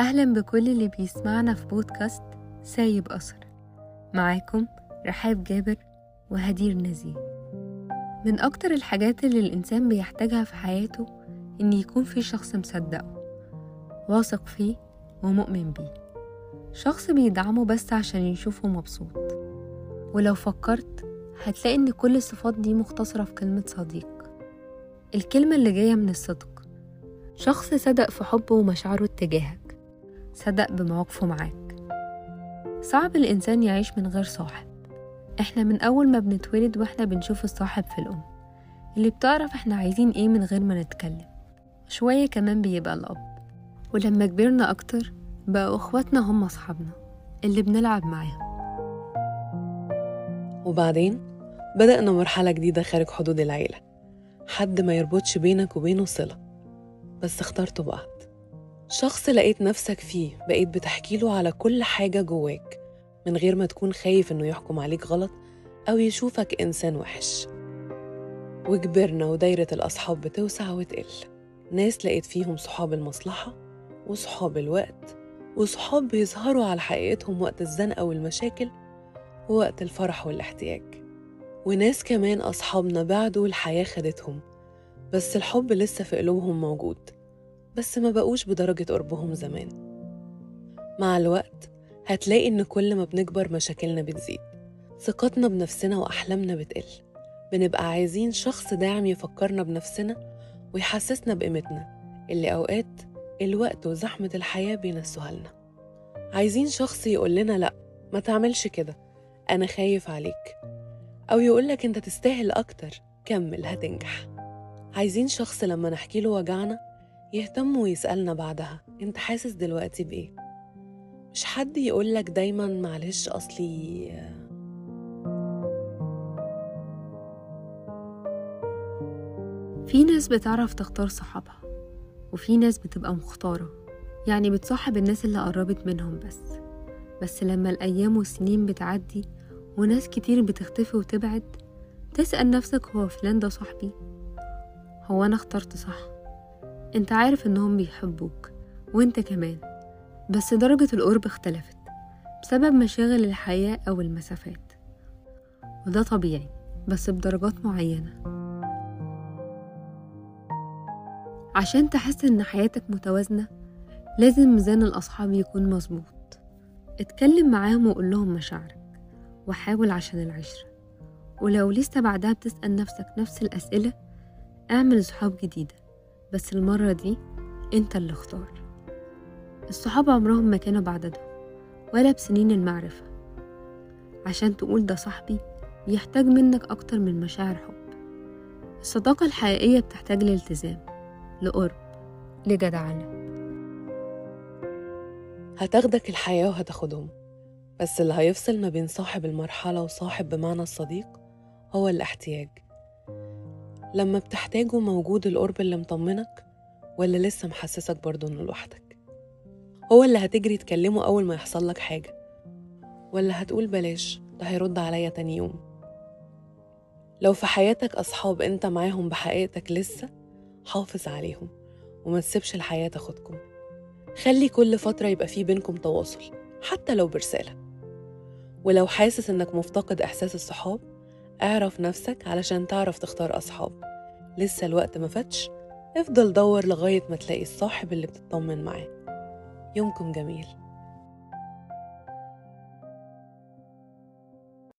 أهلا بكل اللي بيسمعنا في بودكاست سايب أثر معاكم رحاب جابر وهدير نزيه. من أكتر الحاجات اللي الإنسان بيحتاجها في حياته إن يكون في شخص مصدقه واثق فيه ومؤمن بيه. شخص بيدعمه بس عشان يشوفه مبسوط. ولو فكرت هتلاقي إن كل الصفات دي مختصرة في كلمة صديق. الكلمة اللي جاية من الصدق. شخص صدق في حبه ومشاعره اتجاهك. صدق بمواقفه معاك. صعب الإنسان يعيش من غير صاحب. إحنا من أول ما بنتولد وإحنا بنشوف الصاحب في الأم. اللي بتعرف إحنا عايزين إيه من غير ما نتكلم. شوية كمان بيبقى الأب. ولما كبرنا أكتر بقوا إخواتنا هم أصحابنا اللي بنلعب معاهم. وبعدين بدأنا مرحلة جديدة خارج حدود العيلة. حد ما يربطش بينك وبينه صلة. بس اخترتوا بعض. شخص لقيت نفسك فيه بقيت بتحكيله على كل حاجة جواك من غير ما تكون خايف إنه يحكم عليك غلط أو يشوفك إنسان وحش. وكبرنا ودايرة الأصحاب بتوسع وتقل. ناس لقيت فيهم صحاب المصلحة وصحاب الوقت وصحاب بيظهروا على حقيقتهم وقت الزنقة والمشاكل ووقت الفرح والاحتياج. وناس كمان أصحابنا بعدوا والحياة خدتهم بس الحب لسه في قلوبهم موجود. بس ما بقوش بدرجة قربهم زمان. مع الوقت هتلاقي إن كل ما بنكبر مشاكلنا بتزيد. ثقتنا بنفسنا وأحلامنا بتقل. بنبقى عايزين شخص داعم يفكرنا بنفسنا ويحسسنا بقيمتنا اللي أوقات الوقت وزحمة الحياة بينسوها لنا. عايزين شخص يقول لنا لأ ما تعملش كده. أنا خايف عليك. أو يقولك أنت تستاهل أكتر. كمل هتنجح. عايزين شخص لما نحكي له وجعنا يهتم ويسألنا بعدها أنت حاسس دلوقتي بإيه؟ مش حد يقولك دايما معلش أصلي في ناس بتعرف تختار صحابها وفي ناس بتبقى مختارة يعني بتصاحب الناس اللي قربت منهم بس. بس لما الأيام والسنين بتعدي وناس كتير بتختفي وتبعد تسأل نفسك هو فلان ده صاحبي؟ هو أنا اخترت صح؟ انت عارف انهم بيحبوك وانت كمان. بس درجة القرب اختلفت بسبب مشاغل الحياة أو المسافات. وده طبيعي بس بدرجات معينة. عشان تحس إن حياتك متوازنة لازم ميزان الأصحاب يكون مظبوط. اتكلم معاهم وقول لهم مشاعرك وحاول عشان العشرة. ولو لسه بعدها بتسأل نفسك نفس الأسئلة اعمل صحاب جديدة. بس المرة دي انت اللي اختار. الصحاب عمرهم ما كانوا بعددهم ولا بسنين المعرفة. عشان تقول ده صاحبي بيحتاج منك أكتر من مشاعر حب. الصداقة الحقيقية بتحتاج لالتزام لقرب لجدعنة. هتاخدك الحياة وهتاخدهم بس اللي هيفصل ما بين صاحب المرحلة وصاحب بمعنى الصديق هو الاحتياج. لما بتحتاجه موجود القرب اللي مطمنك ولا لسه محسسك برضه إنه لوحدك؟ هو اللي هتجري تكلمه أول ما يحصل لك حاجة ولا هتقول بلاش ده هيرد عليا تاني يوم؟ لو في حياتك أصحاب أنت معاهم بحقيقتك لسه حافظ عليهم وما تسيبش الحياة تاخدكم. خلي كل فترة يبقى في بينكم تواصل حتى لو برسالة. ولو حاسس إنك مفتقد إحساس الصحاب اعرف نفسك علشان تعرف تختار أصحاب. لسه الوقت ما فاتش افضل دور لغاية ما تلاقي الصاحب اللي بتطمن معاه. يومكم جميل.